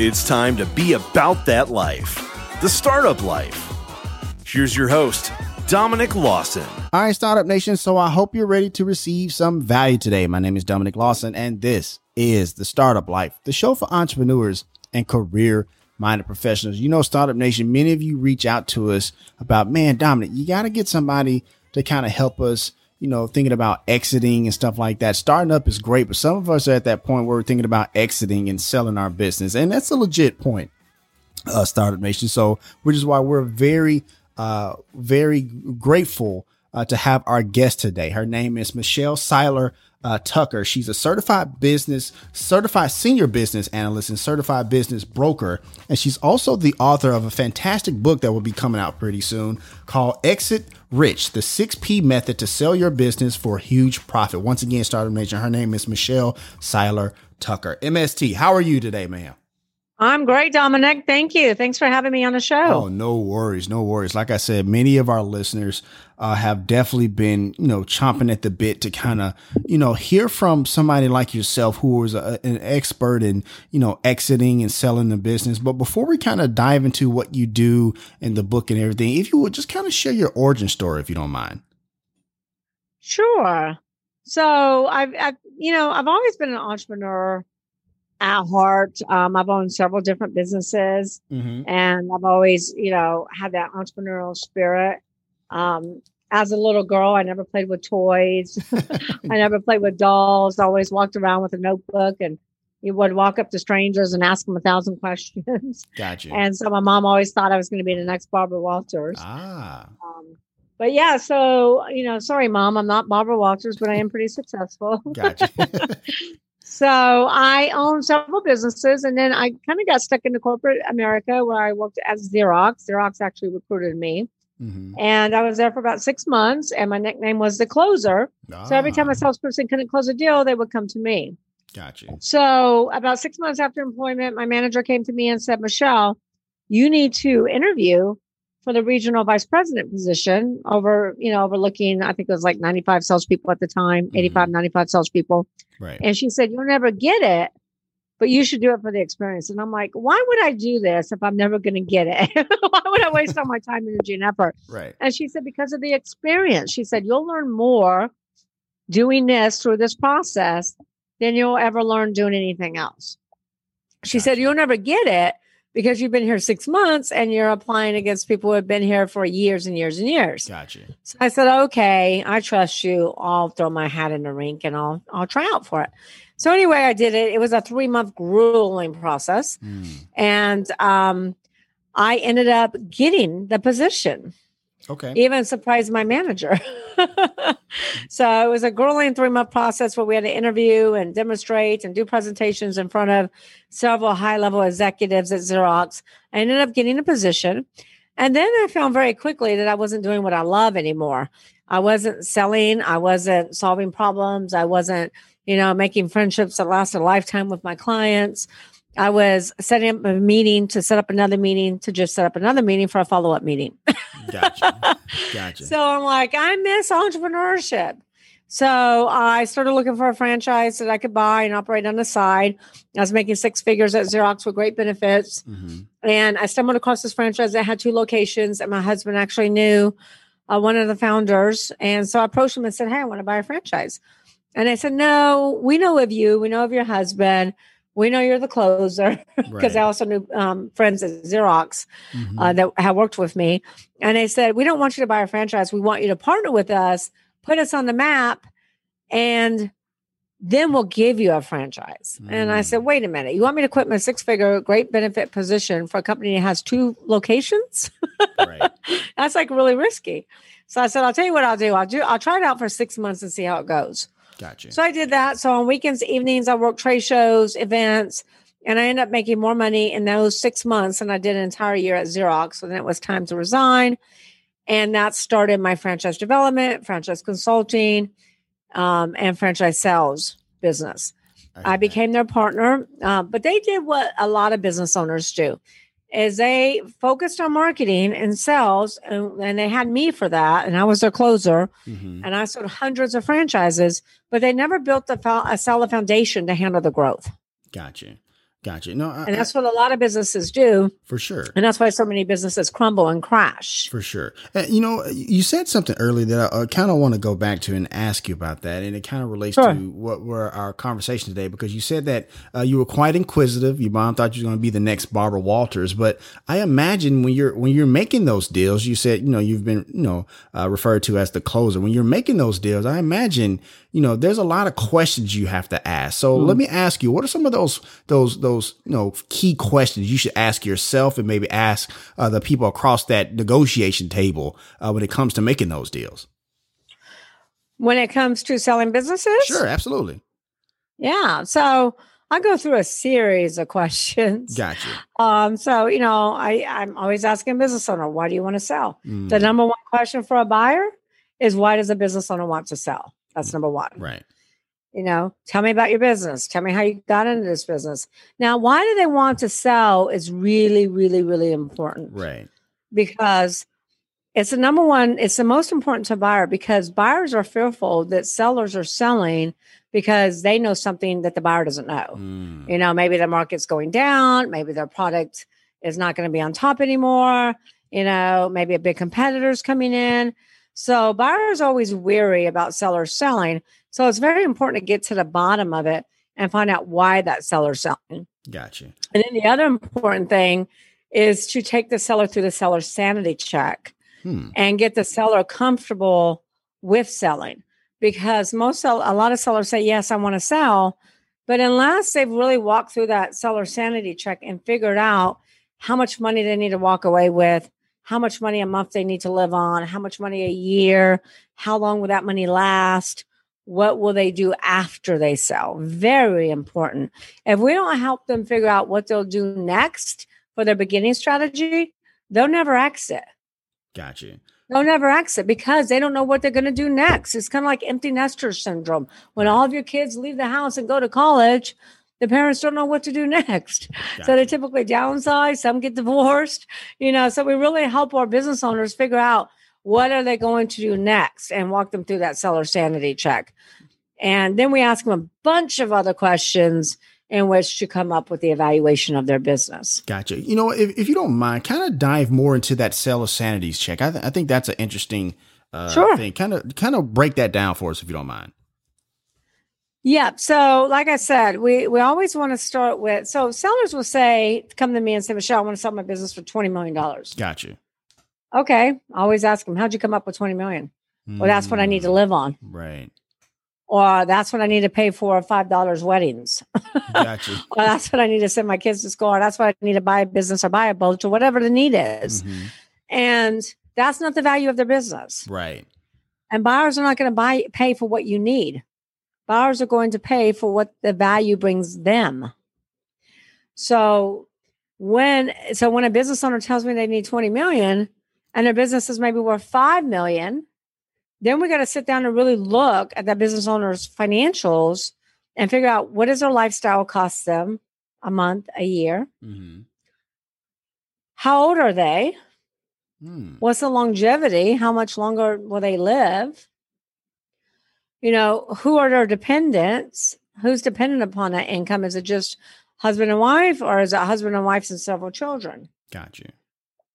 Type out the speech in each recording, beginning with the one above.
It's time to be about that life, the startup life. Here's your host, Dominic Lawson. All right, Startup Nation. So I hope you're ready to receive some value today. My name is Dominic Lawson, and this is the Startup Life, the show for entrepreneurs and career minded professionals. You know, Startup Nation, many of you reach out to us about, man, Dominic, you got to get somebody to kind of help us you know, thinking about exiting and stuff like that. Starting up is great, but some of us are at that point where we're thinking about exiting and selling our business. And that's a legit point, uh, Startup Nation. So, which is why we're very, uh, very grateful uh, to have our guest today. Her name is Michelle Seiler uh, Tucker. She's a certified business, certified senior business analyst, and certified business broker. And she's also the author of a fantastic book that will be coming out pretty soon called Exit Rich, the 6P method to sell your business for huge profit. Once again, Startup Nation, her name is Michelle Seiler Tucker. MST, how are you today, ma'am? I'm great, Dominic. Thank you. Thanks for having me on the show. Oh, no worries, no worries. Like I said, many of our listeners uh, have definitely been, you know, chomping at the bit to kind of, you know, hear from somebody like yourself who is a, an expert in, you know, exiting and selling the business. But before we kind of dive into what you do in the book and everything, if you would just kind of share your origin story, if you don't mind. Sure. So I've, I've you know, I've always been an entrepreneur at heart. Um, I've owned several different businesses mm-hmm. and I've always, you know, had that entrepreneurial spirit. Um, as a little girl, I never played with toys. I never played with dolls. I always walked around with a notebook and you would walk up to strangers and ask them a thousand questions. Gotcha. And so my mom always thought I was going to be the next Barbara Walters. Ah. Um, but yeah, so you know, sorry, mom, I'm not Barbara Walters, but I am pretty successful. Gotcha. So I own several businesses, and then I kind of got stuck into corporate America where I worked as Xerox. Xerox actually recruited me. Mm-hmm. And I was there for about six months, and my nickname was the closer. Ah. So every time a ah. salesperson couldn't close a deal, they would come to me. Gotcha. So about six months after employment, my manager came to me and said, Michelle, you need to interview for the regional vice president position over, you know, overlooking, I think it was like 95 salespeople at the time, mm-hmm. 85, 95 salespeople. Right. And she said, You'll never get it, but you should do it for the experience. And I'm like, Why would I do this if I'm never going to get it? why would I waste all my time, energy, and effort? Right. And she said, Because of the experience. She said, You'll learn more doing this through this process than you'll ever learn doing anything else. She gotcha. said, You'll never get it because you've been here six months and you're applying against people who have been here for years and years and years. Gotcha. So I said, okay, I trust you. I'll throw my hat in the rink and I'll I'll try out for it. So anyway, I did it. It was a three month grueling process, mm. and um, I ended up getting the position. Okay. Even surprised my manager. so it was a grueling three month process where we had to interview and demonstrate and do presentations in front of several high level executives at Xerox. I ended up getting a position. And then I found very quickly that I wasn't doing what I love anymore. I wasn't selling, I wasn't solving problems, I wasn't, you know, making friendships that last a lifetime with my clients. I was setting up a meeting to set up another meeting to just set up another meeting for a follow up meeting. gotcha. Gotcha. So I'm like, I miss entrepreneurship. So I started looking for a franchise that I could buy and operate on the side. I was making six figures at Xerox with great benefits. Mm-hmm. And I stumbled across this franchise that had two locations, and my husband actually knew uh, one of the founders. And so I approached him and said, Hey, I want to buy a franchise. And I said, No, we know of you. We know of your husband we know you're the closer because right. I also knew um, friends at Xerox mm-hmm. uh, that have worked with me. And they said, We don't want you to buy a franchise. We want you to partner with us, put us on the map, and then we'll give you a franchise. Mm. And I said, mm. Wait a minute. You want me to quit my six figure, great benefit position for a company that has two locations? Right. That's like really risky. So I said, I'll tell you what I'll do. I'll do, I'll try it out for six months and see how it goes. Gotcha. So I did that. So on weekends, evenings, I worked trade shows, events, and I ended up making more money in those six months than I did an entire year at Xerox. So then it was time to resign. And that started my franchise development, franchise consulting, um, and franchise sales business. Okay. I became their partner, uh, but they did what a lot of business owners do is they focused on marketing and sales and, and, they had me for that and i was their closer mm-hmm. and i sold hundreds of franchises but they never built a, a solid foundation to handle the growth gotcha Gotcha. No, I, And that's what a lot of businesses do. for sure. And that's why so many businesses crumble and crash. For sure. Uh, you know, you said something earlier that I, I kind of want to go back to and ask you about that. And it kind of relates Sure. to what were our conversation today because you said that uh, you were quite inquisitive. Your mom thought you were going to be the next Barbara Walters. But I imagine when you're when you're making those deals, you said, you know, you've been, you know, uh, referred to as the closer. When you're making those deals, I imagine, you know, there's a lot of questions you have to ask. So let me ask you, what are some of those those those, you know, key questions you should ask yourself and maybe ask uh, the people across that negotiation table uh, when it comes to making those deals? When it comes to selling businesses, Sure, absolutely. Yeah. So I go through a series of questions. Gotcha. Um, so you know, I, I'm always asking a business owner, why do you want to sell? Mm, The number one question for a buyer is why does a business owner want to sell? That's number one. right. You know, tell me about your business. Tell me how you got into this business. Now, why do they want to sell is really, really, really important Right. because it's the number one, it's the most important to buyer because buyers are fearful that sellers are selling because they know something that the buyer doesn't know. Mm, You know, maybe the market's going down, maybe their product is not going to be on top anymore. You know, maybe a big competitor's coming in. So buyers always weary about sellers selling. So it's very important to get to the bottom of it and find out why that seller's selling. Gotcha. And then the other important thing is to take the seller through the seller sanity check Hmm. and get the seller comfortable with selling because most sell, a lot of sellers say yes i want to sell but unless they've really walked through that seller sanity check and figured out how much money they need to walk away with how much money a month they need to live on how much money a year how long will that money last what will they do after they sell very important if we don't help them figure out what they'll do next for their beginning strategy they'll never exit Gotcha. They'll never exit because they don't know what they're going to do next. It's kind of like empty nester syndrome. When all of your kids leave the house and go to college, the parents don't know what to do next. So they typically downsize, some get divorced, you know. So we really help our business owners figure out what are they going to do next and walk them through that seller sanity check. And then we ask them a bunch of other questions in which to come up with the evaluation of their business. Gotcha. You know, if, if you don't mind, kind of dive more into that seller sanity check. I, th- I think that's an interesting uh, Sure. thing. Kind of kind of break that down for us if you don't mind. Yeah. So, like I said, we we always want to start with. So, sellers will say, come to me and say, Michelle, I want to sell my business for twenty million dollars. Gotcha. Okay. I always ask them, how'd you come up with twenty million? Well, that's what I need to Mm, live on, Right. or that's what I need to pay for five dollars weddings, Gotcha. or that's what I need to send my kids to school, or that's what I need to buy a business or buy a boat, or whatever the need is. Mhm. And that's not the value of their business. Right. And buyers are not going to buy pay for what you need. Buyers are going to pay for what the value brings them. So when so when a business owner tells me they need 20 million and their business is maybe worth 5 million, then we got to sit down and really look at that business owner's financials and figure out what does their lifestyle cost them a month, a year? Mm-hmm. How old are they? Mm. What's the longevity? How much longer will they live? You know, who are their dependents? Who's dependent upon that income? Is it just husband and wife, or is it husband and wife and several children? Got you.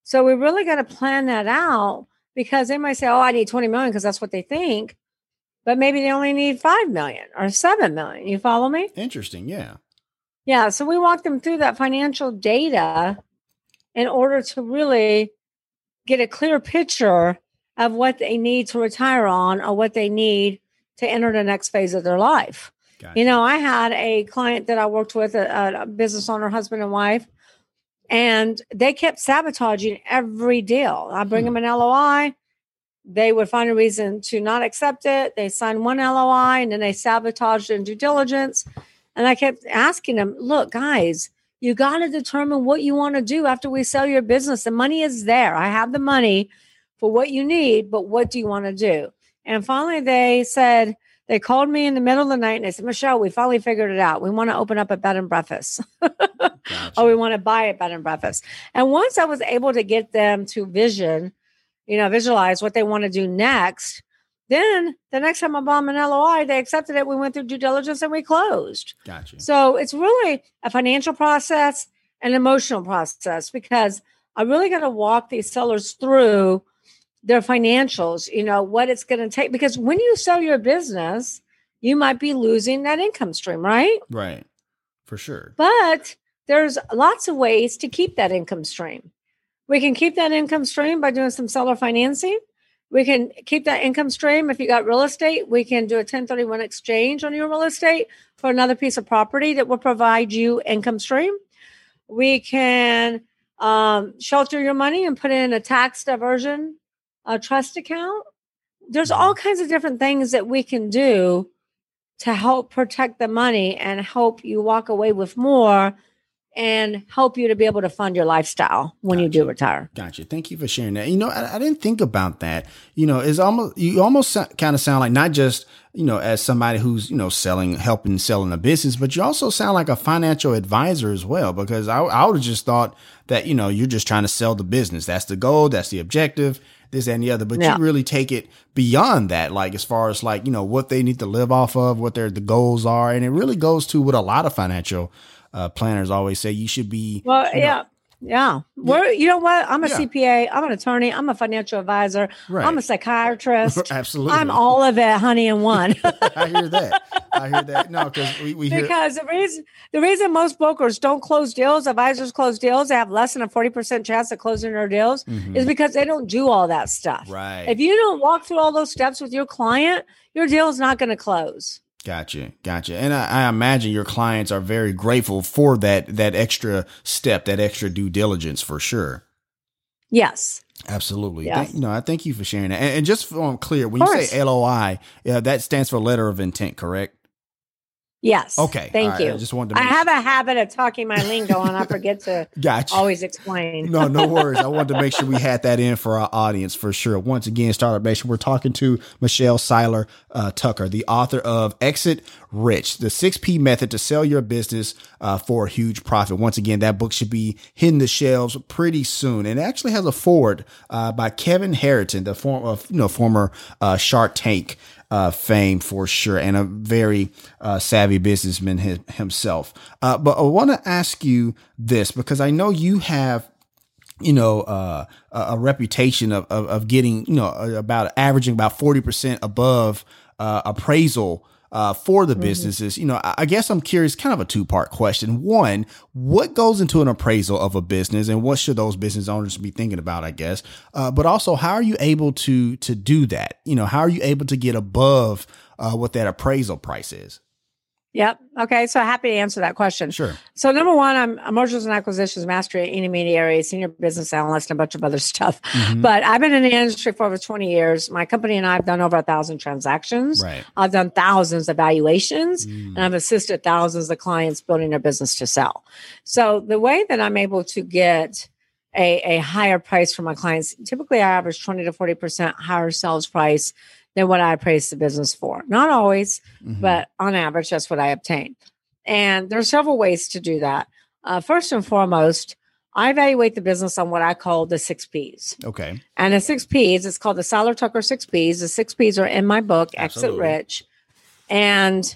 So we really got to plan that out because they might say, "Oh, I need twenty million because that's what they think," but maybe they only need five million or seven million. You follow me? Interesting. Yeah. Yeah. So we walk them through that financial data in order to really get a clear picture of what they need to retire on or what they need to enter the next phase of their life. Gotcha. You know, I had a client that I worked with, a, a business owner, husband and wife, and they kept sabotaging every deal. I bring Hmm. them an LOI. They would find a reason to not accept it. They signed one LOI and then they sabotaged in due diligence. And I kept asking them, look, guys, you got to determine what you want to do after we sell your business. The money is there. I have the money for what you need, but what do you want to do? And finally, they said, they called me in the middle of the night and they said, Michelle, we finally figured it out. We want to open up a bed and breakfast. Gotcha. or we want to buy a bed and breakfast. And once I was able to get them to vision, you know, visualize what they want to do next, Then the next time I bought an LOI, they accepted it. We went through due diligence and we closed. Gotcha. So it's really a financial process, an emotional process, because I really got to walk these sellers through their financials, you know, what it's going to take. Because when you sell your business, you might be losing that income stream, right? Right. For sure. But there's lots of ways to keep that income stream. We can keep that income stream by doing some seller financing. We can keep that income stream if you got real estate. We can do a 1031 exchange on your real estate for another piece of property that will provide you income stream. We can um, shelter your money and put in a tax diversion a trust account. There's mm-hmm. all kinds of different things that we can do to help protect the money and help you walk away with more and help you to be able to fund your lifestyle when you do retire. Gotcha. Thank you for sharing that. You know, I, I didn't think about that. You know, it's almost you almost kind of sound like not just you know as somebody who's you know selling, helping selling a business, but you also sound like a financial advisor as well. Because I, I would have just thought that you know you're just trying to sell the business. That's the goal. That's the objective. This and the other, but Yeah. you really take it beyond that, like as far as like you know what they need to live off of, what their the goals are, and it really goes to what a lot of financial uh, planners always say. You should be Well, you know, yeah. Yeah. We're, you know what? I'm a Yeah. CPA. I'm an attorney. I'm a financial advisor. Right. I'm a psychiatrist. Absolutely. I'm all of it, honey, in one. I hear that. I hear that. No, because we, we hear because the reason the reason most brokers don't close deals, advisors close deals, they have less than a 40% chance of closing their deals, is because they don't do all that stuff. Mm-hmm. Right. If you don't walk through all those steps with your client, your deal is not going to close. Gotcha, gotcha. And I, I imagine your clients are very grateful for that that extra step, that extra due diligence, for sure. Yes. Absolutely. Yes. Thank, you know, I thank you for sharing that. And, and just so I'm clear, when you say LOI, yeah, that stands for letter of intent, correct? Yes. Okay. Thank right. you. I just wanted to. I have a habit of talking my lingo and I forget to Gotcha. always explain. No, no worries. I wanted to make sure we had that in for our audience for sure. Once again, Startup Nation, we're talking to Michelle Seiler uh, Tucker, the author of Exit Rich, the 6P method to sell your business uh, for a huge profit. Once again, that book should be hitting the shelves pretty soon. And it actually has a foreword uh, by Kevin Harrington, the form of, you know, former uh, Shark Tank uh, fame for sure, and a very uh, savvy businessman hi- himself. Uh, but I want to ask you this because I know you have you know, uh, a, a reputation of, of, of getting, you know, about averaging about 40% above, uh, appraisal, uh, for the businesses. You know, I, I guess I'm curious, kind of a two part question. One, what goes into an appraisal of a business and what should those business owners be thinking about, I guess? Uh, but also how are you able to, to do that? You know, how are you able to get above, uh, what that appraisal price is? Yep. Okay. So happy to answer that question. Sure. So number one, I'm a mergers and acquisitions master intermediary, senior business analyst, and a bunch of other stuff. Mm-hmm. But I've been in the industry for over 20 years. My company and I have done over a thousand transactions. Right. I've done thousands of valuations Mm. and I've assisted thousands of clients building their business to sell. So the way that I'm able to get a, a higher price for my clients, typically I average 20 to 40% higher sales price than what I appraise the business for. Not always, Mhm. but on average, that's what I obtain. And there are several ways to do that. Uh, first and foremost, I evaluate the business on what I call the six P's. okay. And the six P's, it's called the Seiler Tucker six P's. The six P's are in my book, Absolutely. Exit Rich. And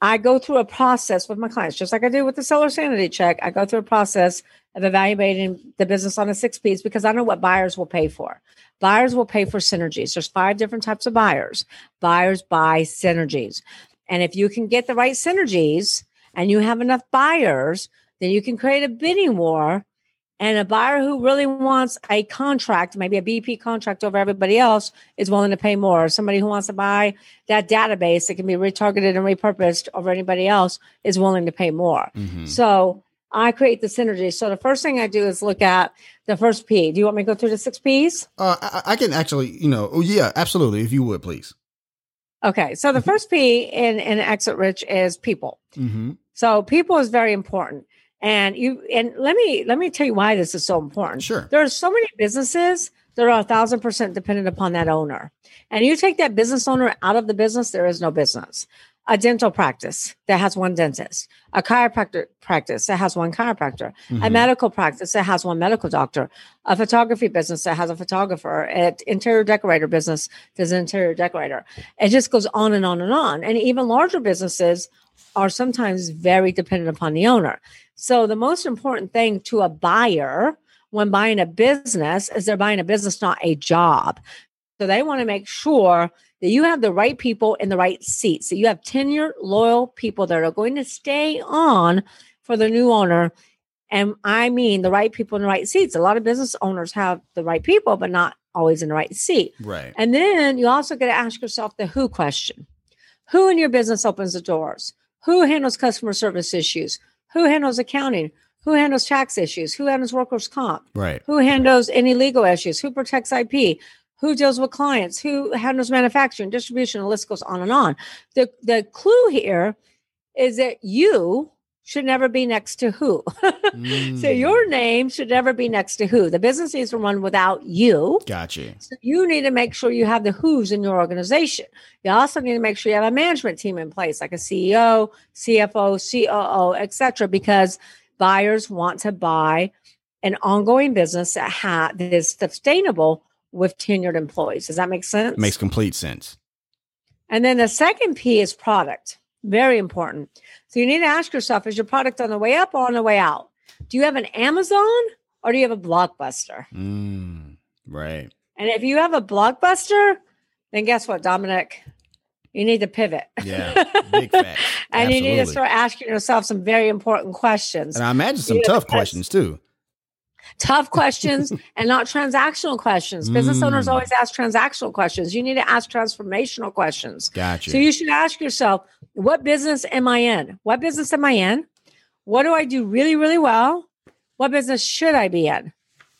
I go through a process with my clients, just like I do with the seller sanity check. I go through a process of evaluating the business on the six P's because I know what buyers will pay for. Buyers will pay for synergies. There's five different types of buyers. Buyers buy synergies. And if you can get the right synergies and you have enough buyers, then you can create a bidding war and a buyer who really wants a contract, maybe a BP contract over everybody else, is willing to pay more. Somebody who wants to buy that database that can be retargeted and repurposed over anybody else is willing to pay more. Mhm. So I create the synergy. So the first thing I do is look at the first P. Do you want me to go through the six P's? Uh, I, I can actually, you know, oh yeah, absolutely. If you would, please. Okay. So the first P in, in Exit Rich is people. Mm-hmm. So people is very important. And you and let me let me tell you why this is so important. Sure. There are so many businesses that are a thousand percent dependent upon that owner. And you take that business owner out of the business, there is no business. a dental practice that has one dentist, a chiropractor practice that has one chiropractor, a Mhm. medical practice that has one medical doctor, a photography business that has a photographer, an interior decorator business there's an interior decorator. It just goes on and on and on. And even larger businesses are sometimes very dependent upon the owner. So the most important thing to a buyer when buying a business is they're buying a business, not a job. So they want to make sure that you have the right people in the right seats, that you have tenured, loyal people that are going to stay on for the new owner. And I mean the right people in the right seats. A lot of business owners have the right people, but not always in the right seat. Right. And then you also got to ask yourself the who question. Who in your business opens the doors? Who handles customer service issues? Who handles accounting? Who handles tax issues? Who handles workers' comp? Right. Who handles any legal issues? Who protects IP? Who deals with clients? Who handles manufacturing, distribution? The list goes on and on. The the clue here is that you should never be next to who. so Mm. your name should never be next to who. The business needs to run without you. Gotcha. So you need to make sure you have the who's in your organization. You also need to make sure you have a management team in place, like a CEO, CFO, COO, etc., because buyers want to buy an ongoing business that, ha- that is sustainable with tenured employees. Does that make sense? Makes complete sense. And then the second P is product. Very important. So you need to ask yourself is your product on the way up or on the way out? Do you have an Amazon or do you have a blockbuster? Mm. Right. And if you have a blockbuster, then guess what, Dominic? You need to pivot. Yeah. Big facts. and you need to start asking yourself some very important questions. And I imagine some tough questions too. Tough questions and not transactional questions. Business owners Mm. always ask transactional questions. You need to ask transformational questions. Gotcha. So you should ask yourself, what business am I in? What business am I in? What do I do really, really well? What business should I be in?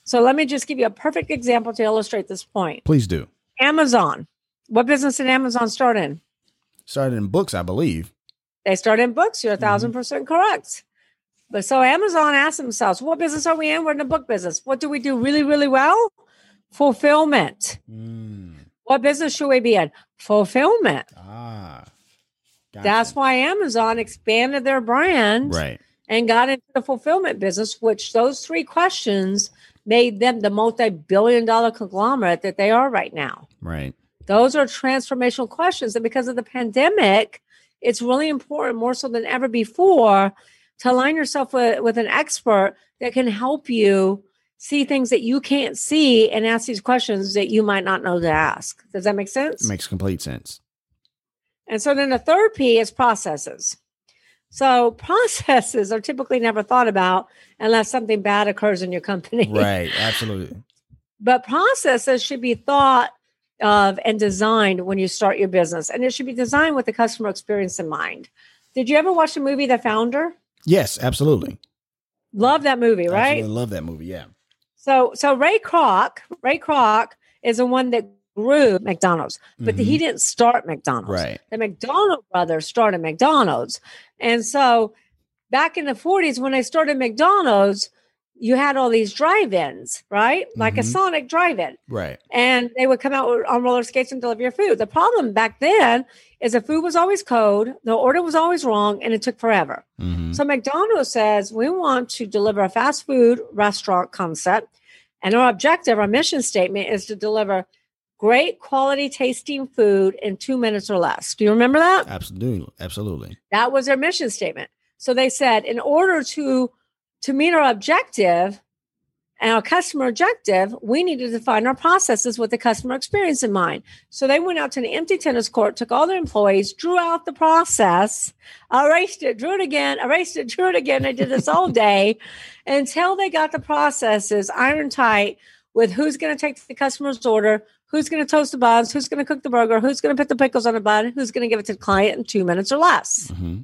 So let me just give you a perfect example to illustrate this point. Please do. Amazon. What business did Amazon start in? Started in books, I believe. They start in books. You're a Mm-hmm. 1000 percent correct. But so Amazon asked themselves, what business are we in? We're in the book business. What do we do really, really well? Fulfillment. Mm. What business should we be in? Fulfillment. Ah. Gotcha. That's why Amazon expanded their brand right. and got into the fulfillment business, which those three questions made them the multi billion dollar conglomerate that they are right now. Right. Those are transformational questions. And because of the pandemic, it's really important more so than ever before to align yourself with, with an expert that can help you see things that you can't see and ask these questions that you might not know to ask. Does that make sense? Makes complete sense. And so then the third P is processes. So processes are typically never thought about unless something bad occurs in your company. Right. Absolutely. But processes should be thought of and designed when you start your business. And it should be designed with the customer experience in mind. Did you ever watch the movie The Founder? Yes, absolutely. Love that movie, right? Absolutely love that movie. Yeah. So so Ray Kroc, Ray Kroc is the one that grew McDonald's, but Mhm. he didn't start McDonald's. Right. The McDonald brothers started McDonald's. And so back in the 40s when they started McDonald's, you had all these drive-ins, right? Like a Mhm. Sonic drive-in. Right. and they would come out on roller skates and deliver your food. The problem back then is the food was always cold, the order was always wrong, and it took forever. hmm So McDonald's says we want to deliver a fast food restaurant concept, and our objective, our mission statement, is to deliver great quality tasting food in two minutes or less. Do you remember that? Absolutely. Absolutely. That was their mission statement. So they said, in order to to meet our objective and our customer objective, we need to define our processes with the customer experience in mind. So they went out to an empty tennis court, took all their employees, drew out the process, erased it, drew it again, erased it, drew it again. They did this all day until they got the processes iron tight with who's going to take the customer's order, who's going to toast the buns, who's going to cook the burger, who's going to put the pickles on the bun, who's going to give it to the client in two minutes or less hmm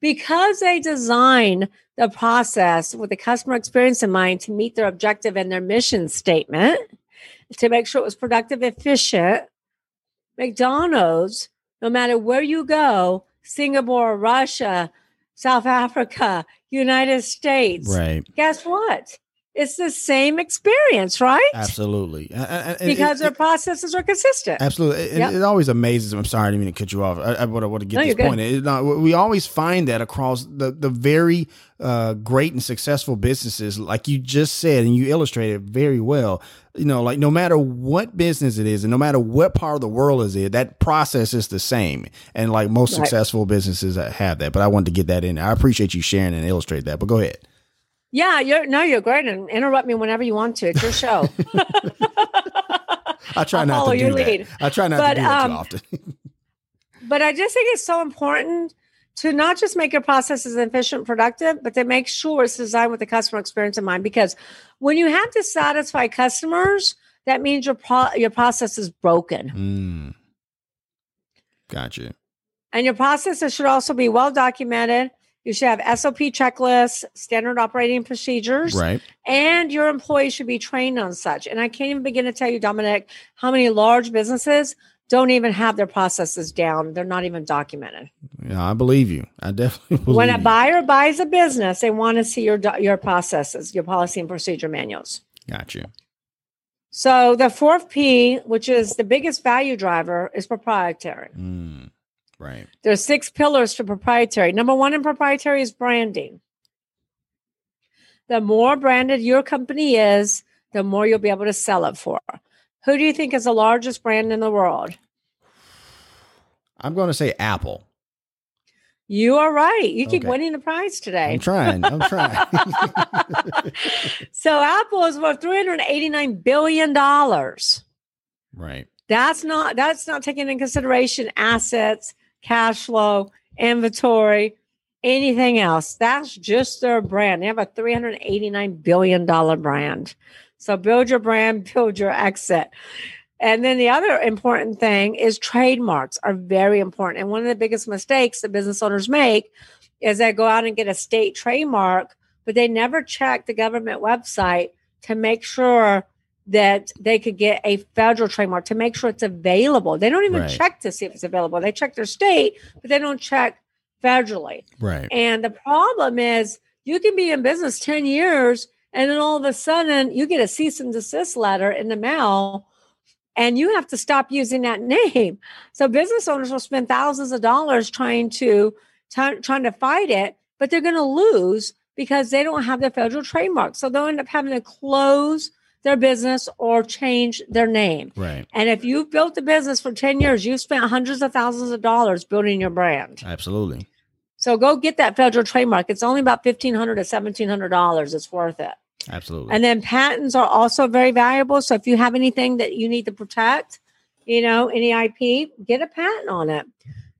because they design the process with the customer experience in mind to meet their objective and their mission statement to make sure it was productive efficient mcdonald's no matter where you go singapore russia south africa united states Right. guess what it's the same experience, right? Absolutely. Uh, uh, and because it- their processes are consistent. Absolutely. It, Yep. it always amazes me. I'm sorry, I didn't mean to cut you off. I, I, want to, want to get No, this point. It- no, we always find that across the, the very uh, great and successful businesses, like you just said, and you illustrated very well. You know, like no matter what business it is, and no matter what part of the world is it, that process is the same. And like most Right. successful businesses that have that. But I wanted to get that in. there. I appreciate you sharing and illustrate that. But go ahead. Yeah, you're no, you're great, and interrupt me whenever you want to. It's your show. I try I'll not follow to do your that. lead. I try not But, to do that um, too often. but I just think it's so important to not just make your processes efficient, productive, but to make sure it's designed with the customer experience in mind. Because when you have to satisfy customers, that means your pro- your process is broken, mm. Gotcha. and your processes should also be well documented. You should have SOP checklists, standard operating procedures, Right. and your employees should be trained on such. And I can't even begin to tell you, Dominic, how many large businesses don't even have their processes down. They're not even documented. Yeah, I believe you. I definitely believe when a you. buyer buys a business, they want to see your your processes, your policy and procedure manuals. Got you. So the fourth P, which is the biggest value driver, is proprietary. Mm. Right. There's six pillars to proprietary. Number one in proprietary is branding. The more branded your company is, the more you'll be able to sell it for. Who do you think is the largest brand in the world? I'm going to say Apple. You are right. You keep Okay. winning the prize today. I'm trying. I'm trying. So Apple is worth 389 billion dollars. right. That's not that's not taking into consideration assets, cash flow, inventory, anything else. That's just their brand. They have a 389 billion dollar brand. So build your brand, build your exit. And then the other important thing is trademarks are very important. And one of the biggest mistakes that business owners make is they go out and get a state trademark, but they never check the government website to make sure that they could get a federal trademark to make sure it's available. They don't even Right. check to see if it's available. They check their state, but they don't check federally. Right. And the problem is you can be in business 10 years and then all of a sudden you get a cease and desist letter in the mail and you have to stop using that name. So business owners will spend thousands of dollars trying to t- trying to fight it, but they're going to lose because they don't have the federal trademark. So they'll end up having to close their business or change their name. Right. And if you've built a business for 10 years, you've spent hundreds of thousands of dollars building your brand. Absolutely. So go get that federal trademark. It's only about fifteen hundred to seventeen hundred dollars. It's worth it. Absolutely. And then patents are also very valuable. So if you have anything that you need to protect, you know, any IP, get a patent on it.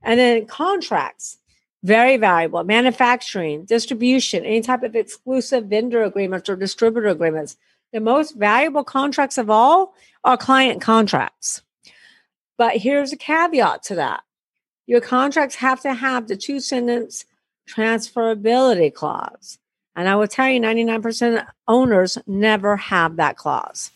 And then contracts, very valuable. Manufacturing, distribution, any type of exclusive vendor agreements or distributor agreements. The most valuable contracts of all are client contracts. But here's a caveat to that. Your contracts have to have the two sentence transferability clause. And I will tell you, 99% of owners never have that clause.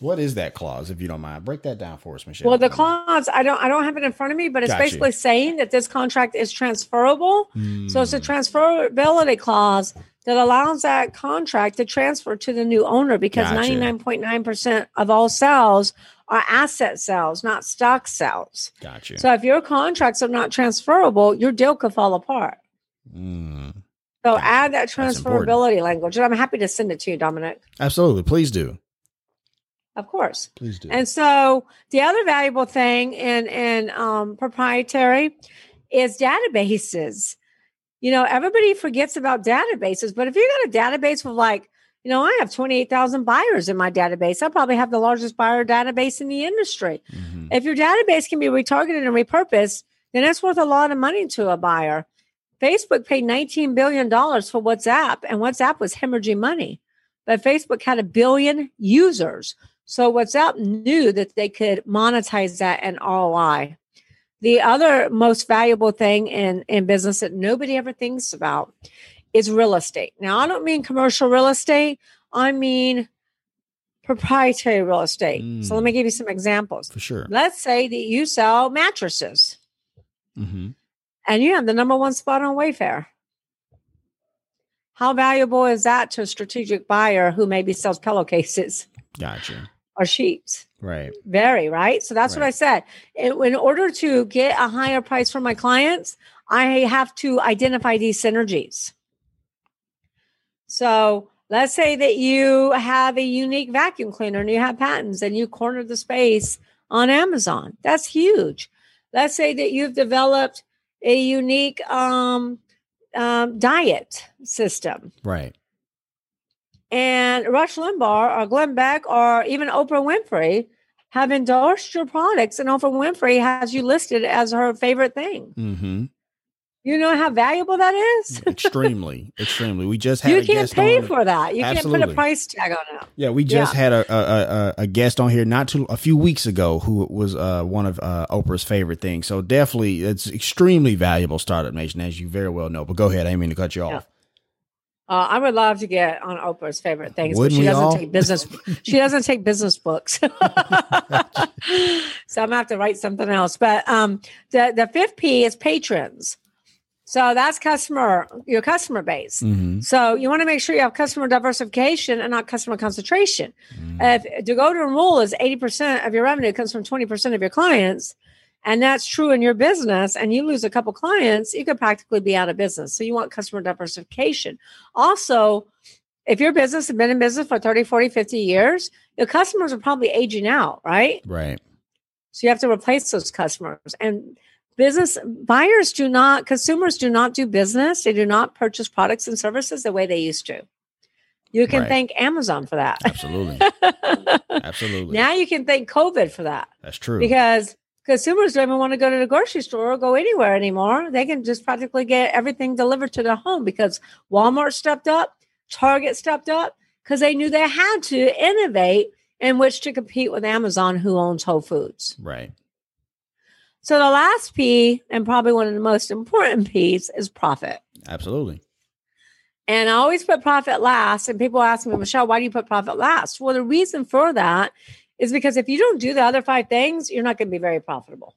what is that clause, if you don't mind? Break that down for us, Michelle. Well, the clause, I don't I don't have it in front of me, but it's Got you. basically saying that this contract is transferable. So it's a Mm, transferability clause that allows that contract to transfer to the new owner because Gotcha. 99.9% of all sales are asset sales, not stock sales. Gotcha. So if your contracts are not transferable, your deal could fall apart. Mm, So Gotcha. add that transferability language. And I'm happy to send it to you, Dominic. absolutely. Please do. Of course. Please do. And so the other valuable thing in in um, proprietary is databases. You know, everybody forgets about databases, but if you got a database with like, you know, I have 28,000 buyers in my database. I probably have the largest buyer database in the industry. Mhm. If your database can be retargeted and repurposed, then it's worth a lot of money to a buyer. Facebook paid $19 billion for WhatsApp, and WhatsApp was hemorrhaging money. But Facebook had a billion users. So WhatsApp knew that they could monetize that and ROI. The other most valuable thing in, in business that nobody ever thinks about is real estate. Now, I don't mean commercial real estate, I mean proprietary real estate. So let Mm. me give you some examples. For sure. Let's say that you sell mattresses hmm and you have the number one spot on Wayfair. How valuable is that to a strategic buyer who maybe sells pillowcases Gotcha. Or sheets? Right. Very, right? So that's what I said. In, in order to get a higher price for my clients, I have to identify these synergies. So let's say that you have a unique vacuum cleaner and you have patents and you corner the space on Amazon. That's huge. Let's say that you've developed a unique um, um, diet system Right. And Rush Limbaugh or Glenn Beck or even Oprah Winfrey have endorsed your products, and Oprah Winfrey has you listed as her favorite thing. Mm-hmm. You know how valuable that is? extremely, extremely. We just had you a can't pay on- for that. You can't put a price tag on it. Yeah, we just Yeah. had a, a, a a guest on here not too a few weeks ago who was uh, one of uh, Oprah's favorite things. So definitely, it's extremely valuable. Startup Nation, as you very well know. But go ahead, I didn't mean to cut you off. Uh, I would love to get on Oprah's favorite things, Wouldn't but she doesn't all? take business. she doesn't take business books, so I'm gonna have to write something else. But um, the the fifth P is patrons. So that's customer your customer base. Mm-hmm. So you want to make sure you have customer diversification and not customer concentration. If the golden rule is 80% of your revenue comes from 20% of your clients, and that's true in your business, and you lose a couple clients, you could practically be out of business. So you want customer diversification. Also, if your business has been in business for 30, 40, 50 years, your customers are probably aging out, right? Right. So you have to replace those customers. And business buyers do not, consumers do not do business. They do not purchase products and services the way they used to. You can Right. thank Amazon for that. Absolutely. Absolutely. now you can thank COVID for that That's true. because consumers don't even want to go to the grocery store or go anywhere anymore. They can just practically get everything delivered to their home because Walmart stepped up, Target stepped up because they knew they had to innovate in which to compete with Amazon, who owns Whole Foods. right. So the last P, and probably one of the most important P's, is profit. Absolutely. And I always put profit last. And people ask me, Michelle, why do you put profit last? Well, the reason for that is because if you don't do the other five things, you're not going to be very profitable.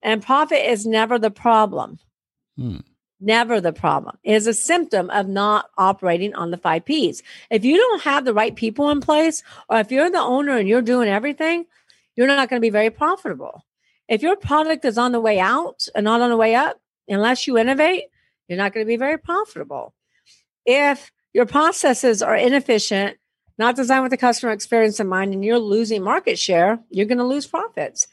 And profit is never the problem. Hmm. Never the problem. It is a symptom of not operating on the five P's. If you don't have the right people in place, or if you're the owner and you're doing everything, you're not going to be very profitable. If your product is on the way out and not on the way up, unless you innovate, you're not going to be very profitable. If your processes are inefficient, not designed with the customer experience in mind, and you're losing market share, you're going to lose profits.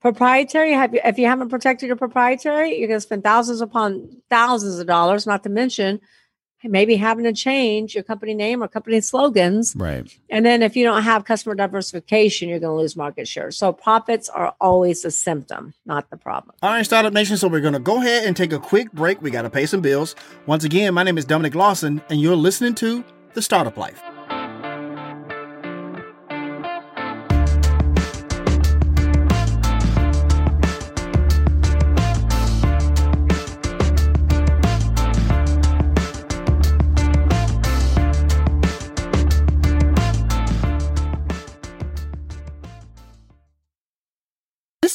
Proprietary, have you, if you haven't protected your proprietary, you're going to spend thousands upon thousands of dollars, not to mention maybe having to change your company name or company slogans. Right. And then if you don't have customer diversification, you're going to lose market share. So profits are always a symptom, not the problem. All right, Startup Nation. So we're going to go ahead and take a quick break. We got to pay some bills. Once again, my name is Dominic Lawson, and you're listening to The Startup Life.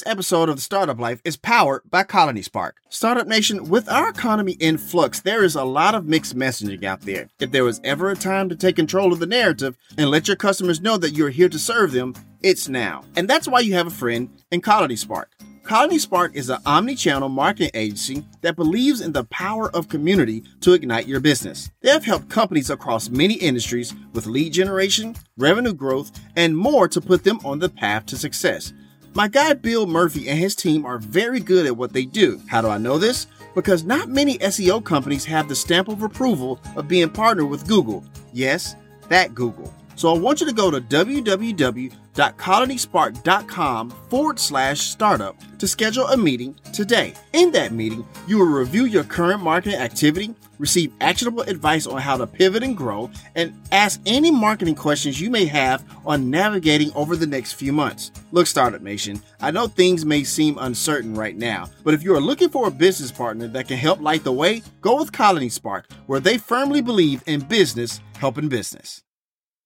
Episode of the Startup Life is powered by Colony Spark. Startup Nation, with our economy in flux, there is a lot of mixed messaging out there. If there was ever a time to take control of the narrative and let your customers know that you're here to serve them, it's now. And that's why you have a friend in Colony Spark. Colony Spark is an omni-channel marketing agency that believes in the power of community to ignite your business. They have helped companies across many industries with lead generation, revenue growth, and more to put them on the path to success. My guy Bill Murphy and his team are very good at what they do. How do I know this? Because not many SEO companies have the stamp of approval of being partnered with Google. Yes, that Google. So I want you to go to www.colonyspark.com forward slash startup to schedule a meeting today. In that meeting, you will review your current marketing activity, receive actionable advice on how to pivot and grow, and ask any marketing questions you may have on navigating over the next few months. Look, Startup Nation, I know things may seem uncertain right now, but if you are looking for a business partner that can help light the way, go with Colony Spark, where they firmly believe in business helping business.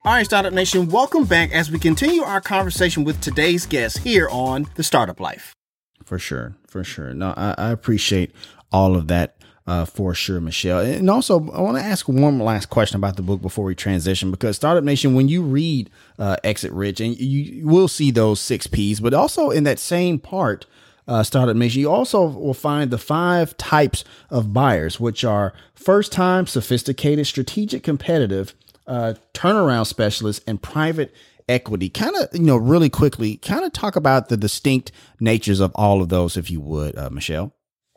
All right, Startup Nation, welcome back as we continue our conversation with today's guest here on The Startup Life. For sure, for sure. No, I, I appreciate all of that uh, for sure, Michelle. And also, I want to ask one last question about the book before we transition, because Startup Nation, when you read uh, Exit Rich, and you, will see those six P's, but also in that same part, uh, Startup Nation, you also will find the five types of buyers, which are first time, sophisticated, strategic, competitive, uh, turnaround specialists, and private equity. Kind of, you know, really quickly, kind of talk about the distinct natures of all of those, if you would, uh, Michelle.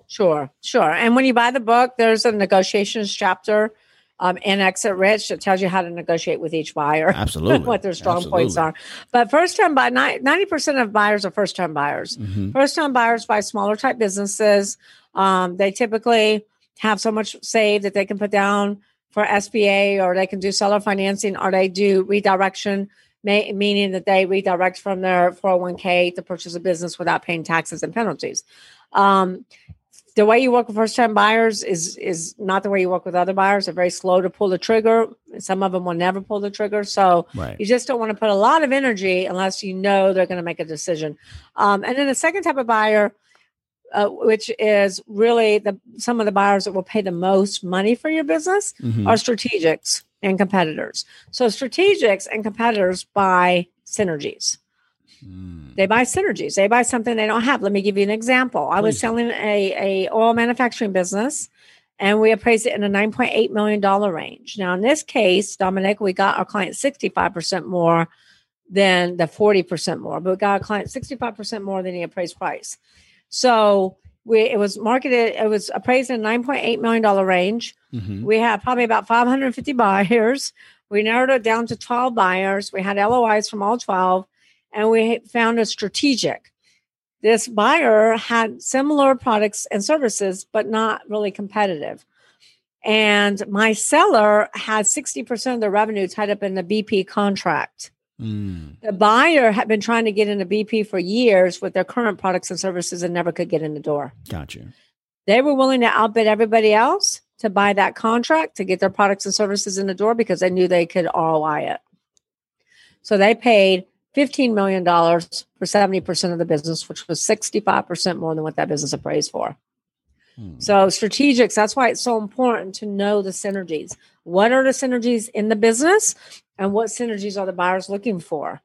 Sure, sure. And when you buy the book, there's a negotiations chapter um, in Exit Rich that tells you how to negotiate with each buyer. Absolutely. what their strong Absolutely. points are. But first time buy 90% of buyers are first time buyers. Mm-hmm. First time buyers buy smaller type businesses. Um, they typically have so much saved that they can put down for SBA or they can do seller financing or they do redirection, may, meaning that they redirect from their 401k to purchase a business without paying taxes and penalties. Um, the way you work with first time buyers is is not the way you work with other buyers. They're very slow to pull the trigger. Some of them will never pull the trigger. So Right. you just don't want to put a lot of energy unless you know they're going to make a decision. Um, and then the second type of buyer, uh, which is really the some of the buyers that will pay the most money for your business, Mhm. are strategics and competitors. So strategics and competitors buy synergies. Mm. They buy synergies. They buy something they don't have. Let me give you an example. I was selling a, a oil manufacturing business and we appraised it in a $9.8 million range. Now, in this case, Dominic, we got our client 65% more than the 40% more, but we got our client 65% more than the appraised price. So we, it was marketed, it was appraised in a $9.8 million range. Mhm. We had probably about 550 buyers. We narrowed it down to 12 buyers. We had LOIs from all 12, and we found a strategic. This buyer had similar products and services, but not really competitive. And my seller had 60% of the revenue tied up in the BP contract. Mm. The buyer had been trying to get into BP for years with their current products and services and never could get in the door Gotcha. they were willing to outbid everybody else to buy that contract to get their products and services in the door because they knew they could ROI it. So they paid $15 million for 70% of the business, which was 65% more than what that business appraised for. Hmm. So strategics, that's why it's so important to know the synergies. What are the synergies in the business and what synergies are the buyers looking for?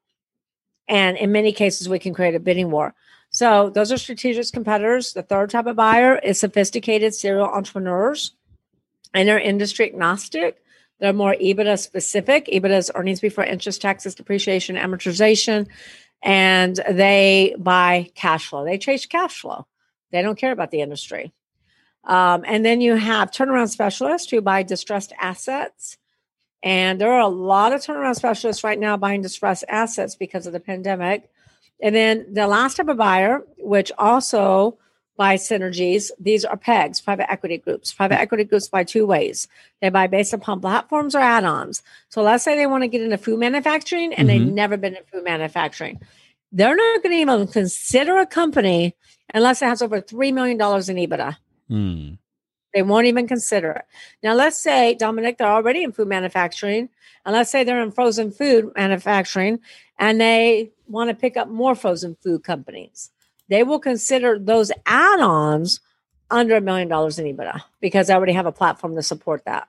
And in many cases, we can create a bidding war. So those are strategic competitors. The third type of buyer is sophisticated serial entrepreneurs, and they're industry agnostic. They're more EBITDA specific. EBITDA is earnings before interest, taxes, depreciation, amortization, and they buy cash flow. They chase cash flow. They don't care about the industry. Um, and then you have turnaround specialists who buy distressed assets. And there are a lot of turnaround specialists right now buying distressed assets because of the pandemic. And then the last type of buyer, which also buys synergies, these are PEGs, private equity groups. Private equity groups buy two ways. They buy based upon platforms or add-ons. So let's say they want to get into food manufacturing and they've Mhm. never been in food manufacturing. They're not going to even consider a company unless it has over $3 million in EBITDA. Mm. They won't even consider it. Now, let's say, Dominic, they're already in food manufacturing, and let's say they're in frozen food manufacturing and they want to pick up more frozen food companies. They will consider those add ons under a million dollars in EBITDA because they already have a platform to support that.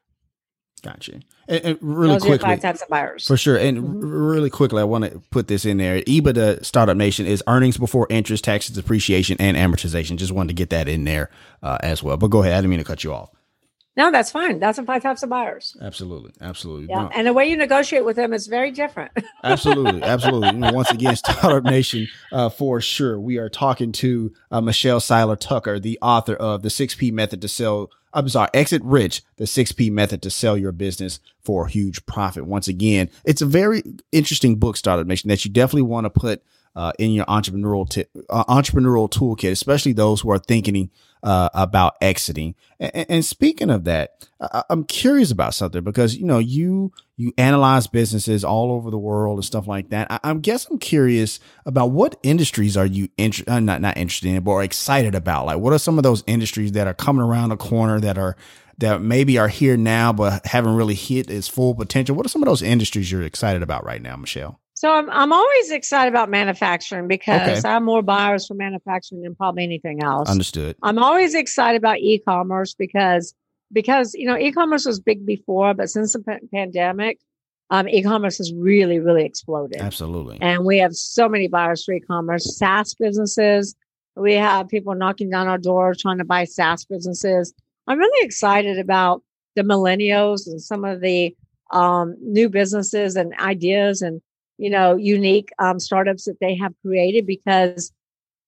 Gotcha. And, and really those quickly, five types of buyers. For sure. And Mhm. really quickly, I want to put this in there. EBITDA Startup Nation is earnings before interest, taxes, depreciation, and amortization. Just wanted to get that in there uh, as well. But go ahead. I didn't mean to cut you off. No, that's fine. That's the five types of buyers. Absolutely. Absolutely. Yeah. No, And the way you negotiate with them is very different. absolutely. Absolutely. You know, once again, Startup Nation uh, for sure. We are talking to uh, Michelle Seiler Tucker, the author of The 6P Method to Sell. I'm sorry, Exit Rich, the 6P Method to Sell Your Business for a Huge Profit. Once again, it's a very interesting book, Startup Nation, that you definitely want to put uh, in your entrepreneurial t- uh, entrepreneurial toolkit, especially those who are thinking uh, about exiting. And, and speaking of that, I, I'm curious about something because you know you you analyze businesses all over the world and stuff like that. I, I guess I'm curious about what industries are you inter- uh, not not interested in, but are excited about. Like, what are some of those industries that are coming around the corner that are that maybe are here now but haven't really hit its full potential? What are some of those industries you're excited about right now, Michelle? So I'm I'm always excited about manufacturing because Okay. I have more buyers for manufacturing than probably anything else. Understood. I'm always excited about e-commerce because because you know e-commerce was big before, but since the pa- pandemic, um, e-commerce has really really exploded, Absolutely. and we have so many buyers for e-commerce. SaaS businesses, we have people knocking down our doors trying to buy SaaS businesses. I'm really excited about the millennials and some of the um, new businesses and ideas and you know unique um, startups that they have created because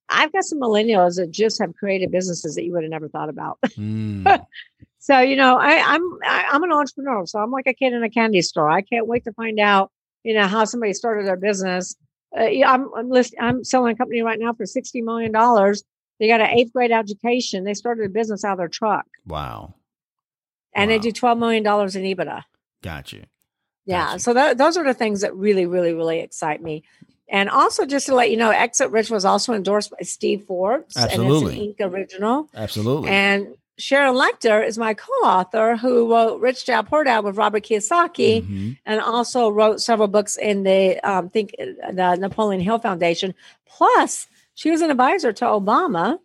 I've got some millennials that just have created businesses that you would have never thought about. Mm. so you know, I, I'm I, I'm an entrepreneur, so I'm like a kid in a candy store. I can't wait to find out you know how somebody started their business. Uh, I'm I'm, list, I'm selling a company right now for sixty million dollars. They got an eighth grade education. They started a business out of their truck, Wow. and they Wow. do twelve million dollars in EBITDA. Got you. Yeah. Gotcha. So tho- those are the things that really, really, really excite me. And also, just to let you know, Exit Rich was also endorsed by Steve Forbes, and Absolutely. it's an Inc. original. Absolutely. And Sharon Lechter is my co-author, who wrote Rich Dad Poor Dad with Robert Kiyosaki, Mhm. and also wrote several books in the um, think the Napoleon Hill Foundation. Plus, she was an advisor to Obama,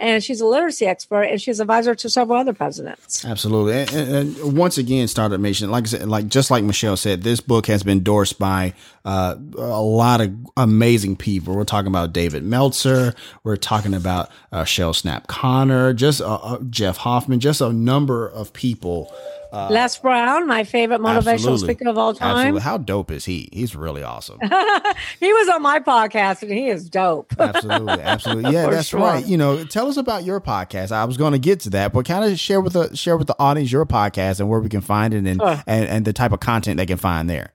and she's a literacy expert, and she's advisor to several other presidents. Absolutely. And, and, once again, Startup Nation, like I said, like just like Michelle said, this book has been endorsed by uh, a lot of amazing people. We're talking about David Meltzer. We're talking about uh, Shell Snap Connor, just uh, uh, Jeff Hoffman, just a number of people. Les Brown, my favorite motivational Uh, Absolutely. speaker of all time. Absolutely. How dope is he? He's really awesome. he was on my podcast and he is dope. Absolutely, absolutely. Yeah, For that's sure. right. You know, tell us about your podcast. I was going to get to that, but kind of share with the share with the audience your podcast and where we can find it and and, and the type of content they can find there.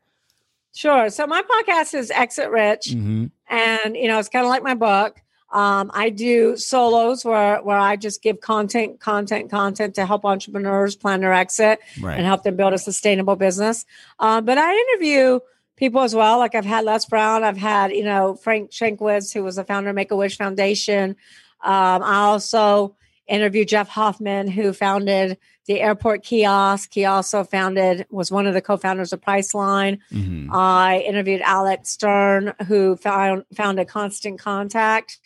Sure. So my podcast is Exit Rich, Mm-hmm. and you know it's kind of like my book. Um, I do solos where where I just give content, content, content to help entrepreneurs plan their exit Right. and help them build a sustainable business. Um, but I interview people as well. Like I've had Les Brown, I've had you know Frank Shankwitz, who was the founder of Make a Wish Foundation. Um, I also interviewed Jeff Hoffman, who founded the airport kiosk. He also founded was one of the co-founders of Priceline. hmm I interviewed Alex Stern, who found founded Constant Contact.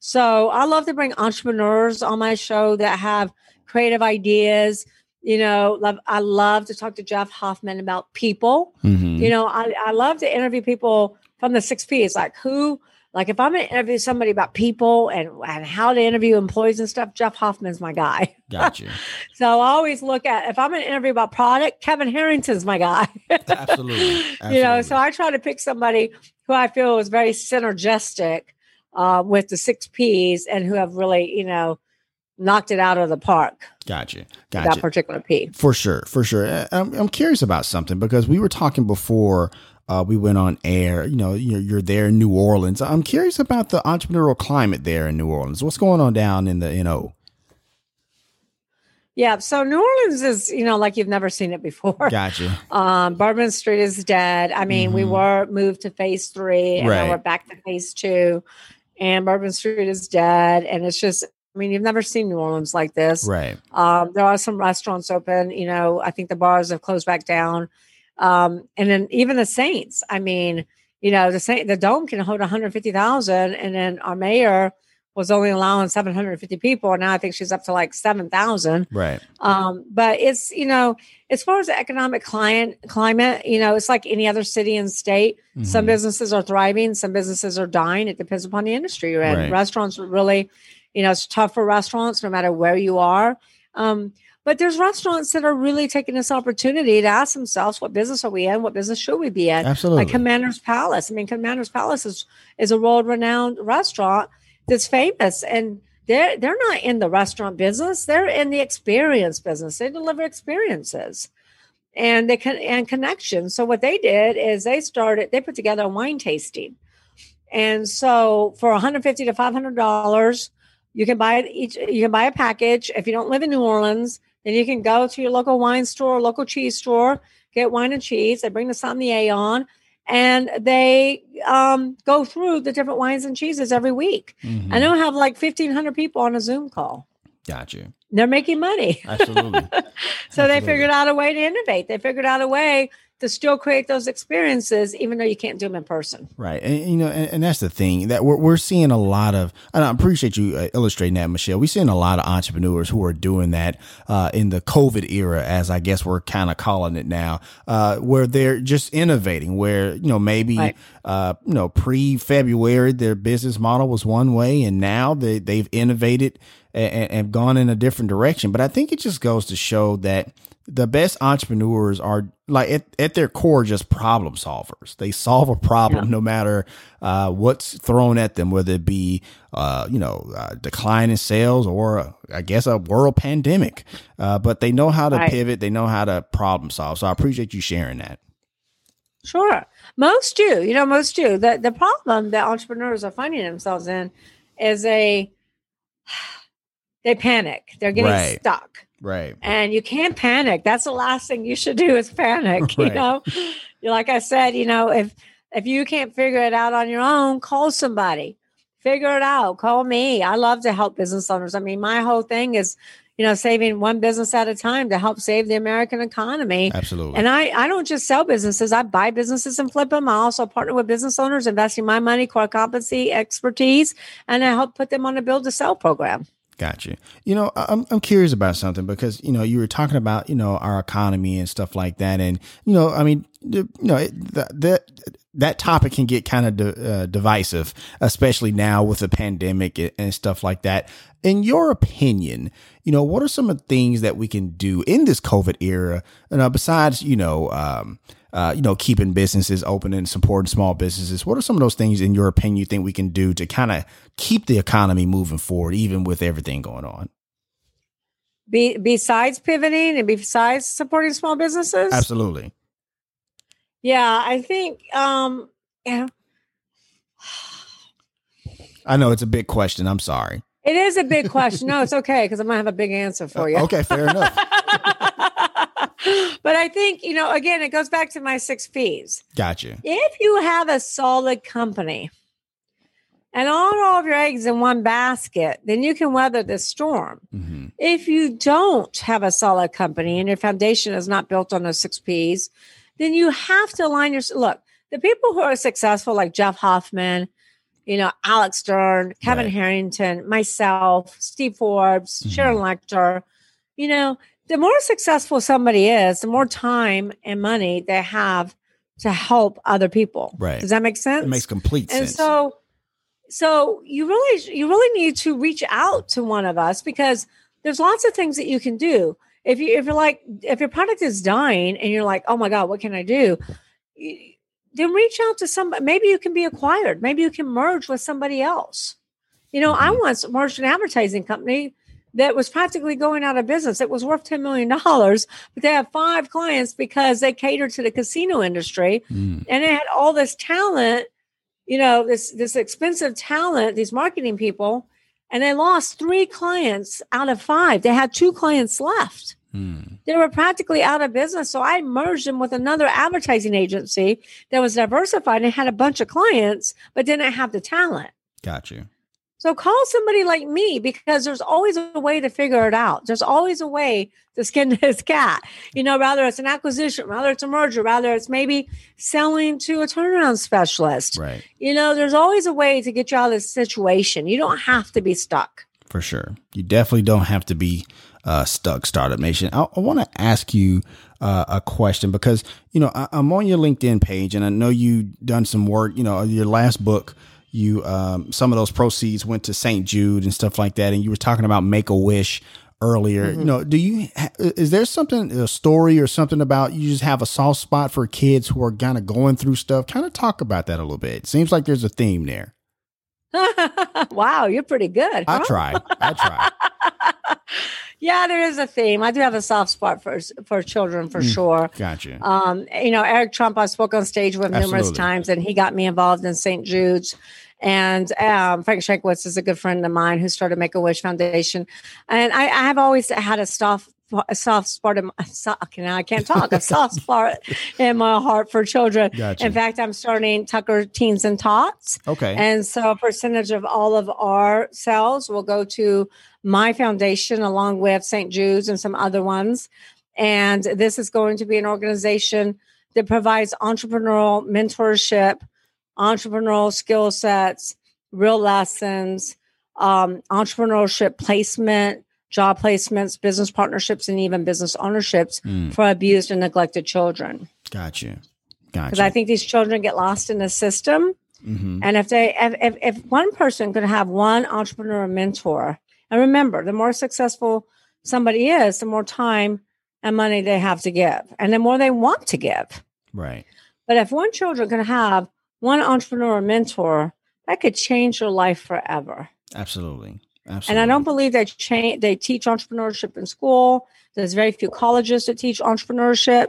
So I love to bring entrepreneurs on my show that have creative ideas. You know, love, I love to talk to Jeff Hoffman about people. hmm You know, I, I love to interview people from the six P's, like who, like if I'm going to interview somebody about people and, and how to interview employees and stuff, Jeff Hoffman's my guy. Gotcha. So I always look at, if I'm going to interview about product, Kevin Harrington's my guy. Absolutely. you know so i try to pick somebody who i feel is very synergistic uh, with the six p's and who have really you know knocked it out of the park Gotcha. Gotcha. That particular p For sure, for sure. Uh, I'm, I'm curious about something because we were talking before uh, we went on air. You know, you're, you're there in New Orleans. I'm curious about the entrepreneurial climate there in New Orleans. What's going on down in the NO? yeah so new orleans is you know like you've never seen it before Gotcha. um bourbon street is dead i mean we Mhm. were moved to phase three and Right. now we're back to phase two and bourbon street is dead and it's just i mean you've never seen new orleans like this Right. Um, there are some restaurants open. You know, I think the bars have closed back down. Um, and then even the Saints. I mean, you know, the Saint, the dome can hold 150,000, and then our mayor was only allowing 750 people, and now I think she's up to like 7,000. Right. Um, but it's you know, as far as the economic client climate, you know, it's like any other city and state. Some Mhm. businesses are thriving, some businesses are dying. It depends upon the industry you're in. Right. Restaurants really, you know, it's tough for restaurants no matter where you are. Um, but there's restaurants that are really taking this opportunity to ask themselves, what business are we in? What business should we be in? Absolutely. Like Commander's Palace. I mean, Commander's Palace is, is a world renowned restaurant that's famous and they're they're not in the restaurant business. They're in the experience business. They deliver experiences and they can and connections. So what they did is they started, they put together a wine tasting. And so for 150 to 500 dollars, you can buy each you can buy a package. If you don't live in New Orleans, then you can go to your local wine store, local cheese store, get wine and cheese. They bring the sommelier on and they um, go through the different wines and cheeses every week. Mhm. I know I have like 1,500 people on a Zoom call. Got you. They're making money. Absolutely. So they figured out a way to innovate. They figured out a way to still create those experiences, even though you can't do them in person. Right. And, you know, and, and that's the thing that we're, we're seeing a lot of, and I appreciate you uh, illustrating that, Michelle. We're seeing a lot of entrepreneurs who are doing that uh, in the COVID era, as I guess we're kind of calling it now, uh, where they're just innovating, where, you know, maybe, right. uh, you know, pre February, their business model was one way, and now they, they've innovated and, and gone in a different direction. But I think it just goes to show that the best entrepreneurs are like at, at their core just problem solvers. They solve a problem yeah. no matter uh, what's thrown at them whether it be uh, you know uh, decline in sales or uh, i guess a world pandemic. Uh, but they know how to right. pivot. They know how to problem solve. So i appreciate you sharing that. Sure. Most do. You know most do. The, the problem that entrepreneurs are finding themselves in is a they panic. They're getting right. stuck Right. And you can't panic. That's the last thing you should do is panic. Right. You know, like I said, you know, if if you can't figure it out on your own, call somebody. Figure it out. Call me. I love to help business owners. I mean, my whole thing is, you know, saving one business at a time to help save the American economy. Absolutely. And I, I don't just sell businesses. I buy businesses and flip them. I also partner with business owners, investing my money, core competency, expertise, and I help put them on a build to sell program. Got you. You know, I'm I'm curious about something because you know you were talking about you know our economy and stuff like that, and you know, I mean, you know, that that that topic can get kind of de- uh, divisive, especially now with the pandemic and stuff like that. In your opinion, you know, what are some of the things that we can do in this COVID era, and uh, besides, you know, um, uh, you know, keeping businesses open and supporting small businesses. What are some of those things, in your opinion, you think we can do to kind of keep the economy moving forward, even with everything going on? Be, besides pivoting and besides supporting small businesses? Absolutely. Yeah, I think, um, yeah. I know it's a big question. I'm sorry. It is a big question. No, it's okay because I'm gonna have a big answer for you. Uh, okay, fair enough. but I think, you know, again, it goes back to my six P's. Gotcha. If you have a solid company and all, all of your eggs in one basket, then you can weather the storm. Mm-hmm. If you don't have a solid company and your foundation is not built on those six P's, then you have to align your look. The people who are successful, like Jeff Hoffman, you know, Alex Stern, Kevin right. Harrington, myself, Steve Forbes, mm-hmm. Sharon Lechter, you know, the more successful somebody is, the more time and money they have to help other people. Right. Does that make sense? It makes complete and sense. And so so you really you really need to reach out to one of us because there's lots of things that you can do. If you if you're like if your product is dying and you're like, "Oh my god, what can I do?" then reach out to somebody. Maybe you can be acquired. Maybe you can merge with somebody else. You know, I mm-hmm. once merged an advertising company that was practically going out of business. It was worth $10 million, but they have five clients because they catered to the casino industry mm. and they had all this talent, you know, this, this expensive talent, these marketing people, and they lost three clients out of five. They had two clients left. Mm. They were practically out of business. So I merged them with another advertising agency that was diversified and had a bunch of clients, but didn't have the talent. Got you. So call somebody like me because there's always a way to figure it out. There's always a way to skin this cat. You know, rather it's an acquisition, rather it's a merger, rather it's maybe selling to a turnaround specialist. Right. You know, there's always a way to get you out of this situation. You don't have to be stuck. For sure. You definitely don't have to be uh, stuck, Startup Nation. I, I want to ask you uh, a question because, you know, I, I'm on your LinkedIn page and I know you've done some work, you know, your last book – you um, some of those proceeds went to St. Jude and stuff like that. And you were talking about Make a Wish earlier. Mm-hmm. You know, do you is there something a story or something about you just have a soft spot for kids who are kind of going through stuff? Kind of talk about that a little bit. It seems like there's a theme there. wow, you're pretty good. Huh? I try. I try. Yeah, there is a theme. I do have a soft spot for for children for mm, sure. Gotcha. Um, you know, Eric Trump, I spoke on stage with Absolutely. numerous times, and he got me involved in St. Jude's. And um, Frank Shankwitz is a good friend of mine who started Make a Wish Foundation. And I, I have always had a soft a soft spot in my, okay, now I can't talk, a soft spot in my heart for children. Gotcha. In fact, I'm starting Tucker Teens and Tots. Okay. And so a percentage of all of our sales will go to my foundation along with St. Jude's and some other ones. And this is going to be an organization that provides entrepreneurial mentorship, entrepreneurial skill sets, real lessons, um, entrepreneurship placement, job placements, business partnerships, and even business ownerships Mm. for abused and neglected children. Gotcha. Because I think these children get lost in the system. hmm And if they, if, if, if one person could have one entrepreneur mentor, and remember, the more successful somebody is, the more time and money they have to give, and the more they want to give. Right. But if one children can have one entrepreneur mentor, that could change their life forever. Absolutely. Absolutely. And I don't believe they change. They teach entrepreneurship in school. There's very few colleges that teach entrepreneurship.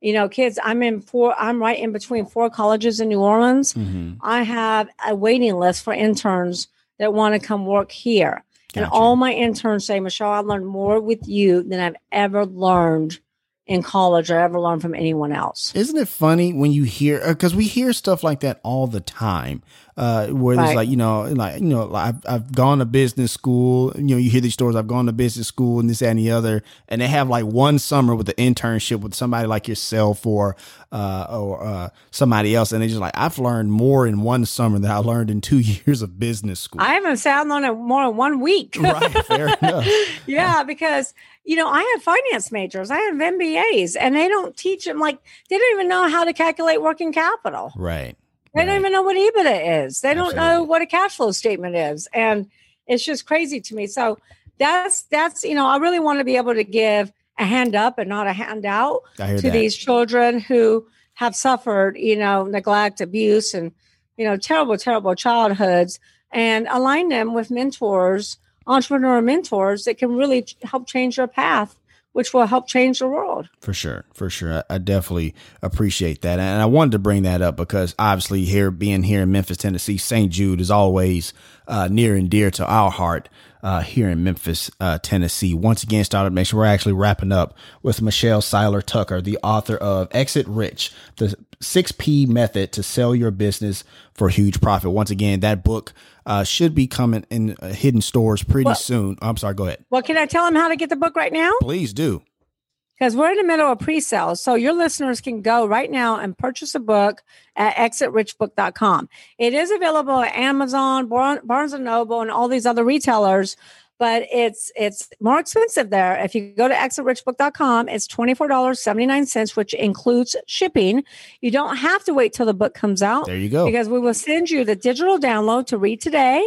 You know, kids. I'm in four. I'm right in between four colleges in New Orleans. Mhm. I have a waiting list for interns that want to come work here. And all my interns say, Michelle, I learned more with you than I've ever learned in college or ever learned from anyone else. Isn't it funny when you hear because we hear stuff like that all the time, uh, where there's like you know, like you know, like, I've I've gone to business school. You know, you hear these stories. I've gone to business school and this that, and the other, and they have like one summer with the internship with somebody like yourself or uh, or uh, somebody else, and they're just like I've learned more in one summer than I learned in two years of business school. I haven't sat on it more than one week. right, fair enough. yeah, because you know, I have finance majors, I have MBAs, and they don't teach them like they don't even know how to calculate working capital. Right. They don't even know what EBITDA is. They don't know what a cash flow statement is. And it's just crazy to me. So that's that's you know, I really want to be able to give a hand up and not a handout to that. these children who have suffered, you know, neglect, abuse, and you know, terrible, terrible childhoods, and align them with mentors, entrepreneur mentors that can really help change their path, which will help change the world. For sure, for sure. I, I definitely appreciate that. And I wanted to bring that up because obviously here being here in Memphis, Tennessee, St. Jude is always uh, near and dear to our heart uh, here in Memphis, uh, Tennessee. Once again, Startup Nation, we're actually wrapping up with Michelle Seiler Tucker, the author of Exit Rich, the 6P method to sell your business for huge profit. Once again, that book uh, should be coming in uh, hidden stores pretty Well- soon. I'm sorry, go ahead. Well, can I tell them how to get the book right now? Please do. because we're in the middle of pre-sale. So your listeners can go right now and purchase a book at exitrichbook.com. It is available at Amazon, Barnes and Noble, and all these other retailers, but it's it's more expensive there. If you go to exitrichbook.com, it's $24.79, which includes shipping. You don't have to wait till the book comes out There you go. because we will send you the digital download to read today.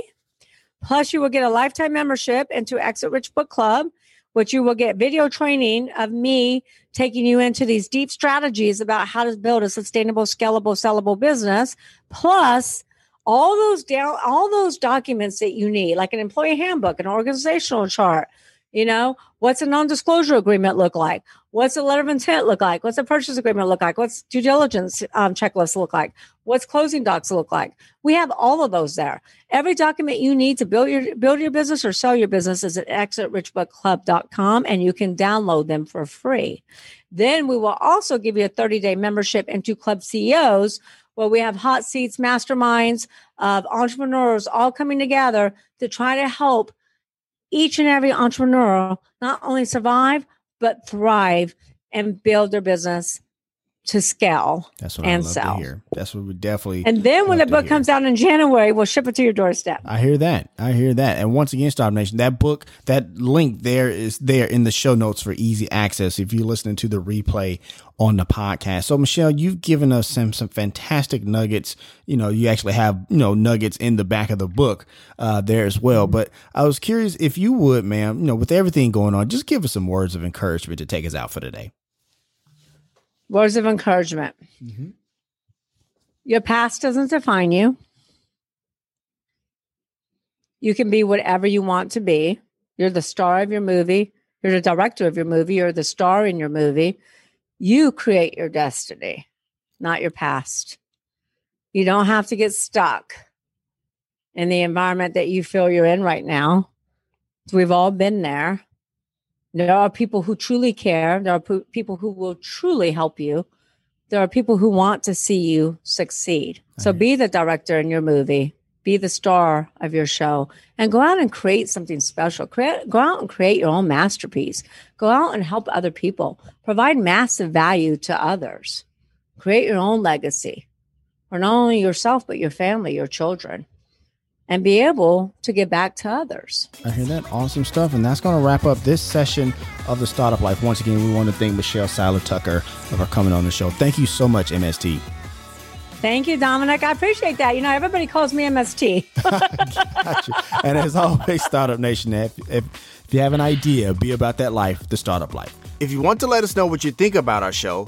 Plus, you will get a lifetime membership into Exit Rich Book Club, which you will get video training of me taking you into these deep strategies about how to build a sustainable, scalable, sellable business. Plus, all those down, all those documents that you need, like an employee handbook, an organizational chart. You know, what's a non-disclosure agreement look like? What's a letter of intent look like? What's a purchase agreement look like? What's due diligence um, checklist look like? What's closing docs look like? We have all of those there. Every document you need to build your build your business or sell your business is at exitrichbookclub.com and you can download them for free. Then we will also give you a 30-day membership into Club CEOs where we have hot seats, masterminds of entrepreneurs all coming together to try to help each and every entrepreneur not only survive but thrive and build their business to scale. That's what and I love sell. to hear. That's what we definitely. And then when the book hear. comes out in January, we'll ship it to your doorstep. I hear that. I hear that. And once again, Startup Nation, that book, that link there is there in the show notes for easy access if you're listening to the replay on the podcast. So, Michelle, you've given us some some fantastic nuggets. You know, you actually have you know nuggets in the back of the book uh, there as well. But I was curious if you would, ma'am, you know, with everything going on, just give us some words of encouragement to take us out for today. Words of encouragement. Mm-hmm. Your past doesn't define you. You can be whatever you want to be. You're the star of your movie. You're the director of your movie. You're the star in your movie. You create your destiny, not your past. You don't have to get stuck in the environment that you feel you're in right now. We've all been there. There are people who truly care. There are pe- people who will truly help you. There are people who want to see you succeed. So Right. be the director in your movie, be the star of your show, and go out and create something special. Create, go out and create your own masterpiece. Go out and help other people. Provide massive value to others. create your own legacy for not only yourself, but your family, your children, and be able to give back to others. I hear that. Awesome stuff. And that's going to wrap up this session of the Startup Life. Once again, we want to thank Michelle Seiler Tucker for coming on the show. Thank you so much, MST. Thank you, Dominic. I appreciate that. You know, everybody calls me MST. Got. And as always, Startup Nation, if, if, if you have an idea, be about that life, the startup life. If you want to let us know what you think about our show,